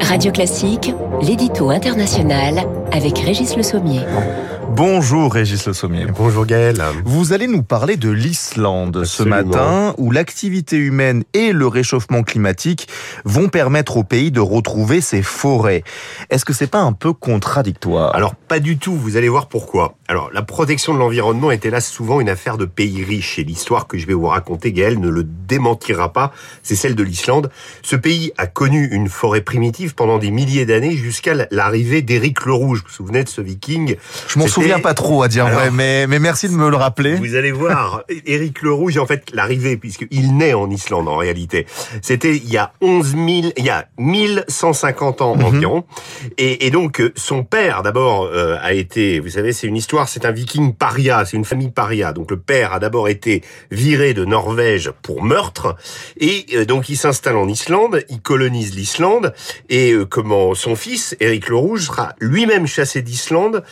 Radio Classique, l'édito international avec Régis Le Sommier. Bonjour Régis Le Sommier. Bonjour Gaël. Vous allez nous parler de l'Islande ce matin, où l'activité humaine et le réchauffement climatique vont permettre au pays de retrouver ses forêts. Est-ce que c'est pas un peu contradictoire? Alors pas du tout, vous allez voir pourquoi. Alors la protection de l'environnement est hélas souvent une affaire de pays riches et l'histoire que je vais vous raconter Gaël ne le démentira pas, c'est celle de l'Islande. Ce pays a connu une forêt primitive pendant des milliers d'années jusqu'à l'arrivée d'Éric le Rouge. Vous vous souvenez de ce viking? Je m'en souviens pas trop à dire vrai, mais, mais merci de me le rappeler. Vous allez voir, Éric le Rouge, en fait, l'arrivée, puisqu'il naît en Islande en réalité, c'était il y a 11 000, il y a 1150 ans environ. Et, et, donc, son père, d'abord, euh, a été, vous savez, c'est une histoire, c'est un viking paria, c'est une famille paria. Donc, le père a d'abord été viré de Norvège pour meurtre. Et euh, donc, il s'installe en Islande, il colonise l'Islande. Et euh, comment son fils, Éric le Rouge, sera lui-même chassé d'Islande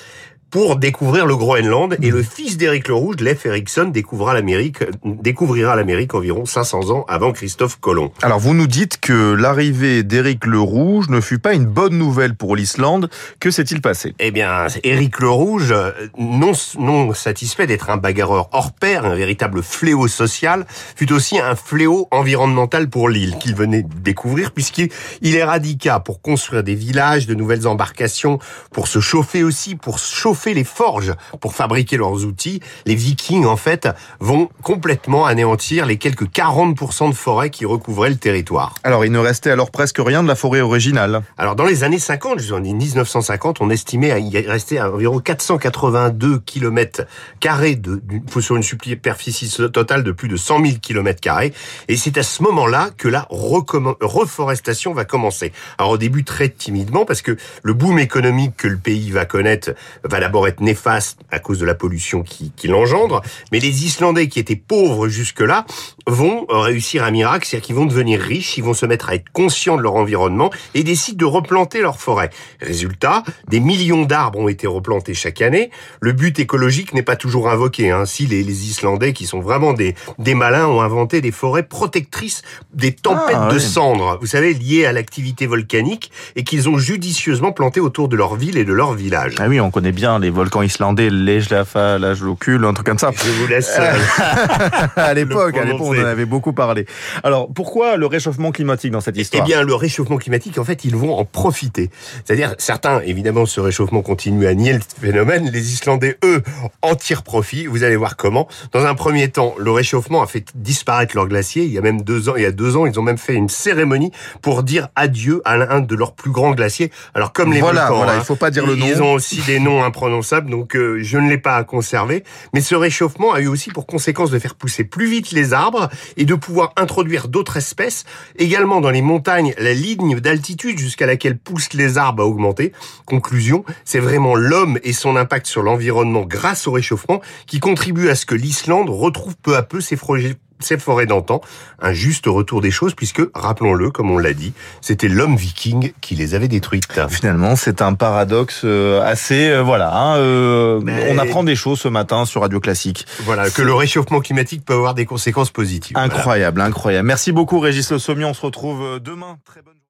pour découvrir le Groenland. Et le fils d'Éric le Rouge, Leif Erikson, découvrira l'Amérique, découvrira l'Amérique environ 500 ans avant Christophe Colomb. Alors vous nous dites que l'arrivée d'Éric le Rouge ne fut pas une bonne nouvelle pour l'Islande. Que s'est-il passé? Eh bien, Éric le Rouge, non, non satisfait d'être un bagarreur hors pair, un véritable fléau social, fut aussi un fléau environnemental pour l'île qu'il venait de découvrir puisqu'il éradiqua pour construire des villages, de nouvelles embarcations, pour se chauffer aussi, pour chauffer les forges pour fabriquer leurs outils, les Vikings en fait vont complètement anéantir les quelques 40% de forêt qui recouvraient le territoire. Alors il ne restait alors presque rien de la forêt originale. Alors dans les années 50, en 1950, on estimait à y rester environ 482 km carrés sur une superficie totale de plus de 100 000 km carrés. Et c'est à ce moment-là que la reforestation va commencer. Alors au début très timidement parce que le boom économique que le pays va connaître va d'abord être néfaste à cause de la pollution qui, qui l'engendre, mais les Islandais qui étaient pauvres jusque-là vont réussir un miracle, c'est-à-dire qu'ils vont devenir riches, ils vont se mettre à être conscients de leur environnement et décident de replanter leur forêt. Résultat, des millions d'arbres ont été replantés chaque année. Le but écologique n'est pas toujours invoqué. Hein. Si les, les, Islandais, qui sont vraiment des, des malins, ont inventé des forêts protectrices des tempêtes ah, de cendres, vous savez, liées à l'activité volcanique, et qu'ils ont judicieusement planté autour de leur ville et de leur village. Ah oui, on connaît bien les volcans islandais, l'Ejlafa, l'Ajlokul, un truc comme ça. Je vous laisse. à l'époque, à l'époque, on en avait beaucoup parlé. Alors, pourquoi le réchauffement climatique dans cette histoire? Eh bien, le réchauffement climatique, en fait, ils vont en profiter. C'est-à-dire, certains, évidemment, ce réchauffement continue à nier le phénomène. Les Islandais, eux, en tirent profit. Vous allez voir comment. Dans un premier temps, le réchauffement a fait disparaître leurs glaciers. Il y a même deux ans, il y a deux ans, ils ont même fait une cérémonie pour dire adieu à l'un de leurs plus grands glaciers. Alors, comme les voilà, volcans, voilà, hein, il faut pas dire le nom. Ils ont aussi des noms imprononçables, donc euh, je ne l'ai pas à conserver. Mais ce réchauffement a eu aussi pour conséquence de faire pousser plus vite les arbres et de pouvoir introduire d'autres espèces. Également dans les montagnes, la ligne d'altitude jusqu'à laquelle poussent les arbres a augmenté. Conclusion, c'est vraiment l'homme et son impact sur l'environnement grâce au réchauffement qui contribue à ce que l'Islande retrouve peu à peu ses ces forêts d'antan, un juste retour des choses, puisque, rappelons-le, comme on l'a dit, c'était l'homme viking qui les avait détruites. Finalement, c'est un paradoxe assez, euh, voilà, hein, euh, Mais... on apprend des choses ce matin sur Radio Classique. Voilà, que le réchauffement climatique peut avoir des conséquences positives. Incroyable, voilà. incroyable. Merci beaucoup Régis Le Sommier, on se retrouve demain. Très bonne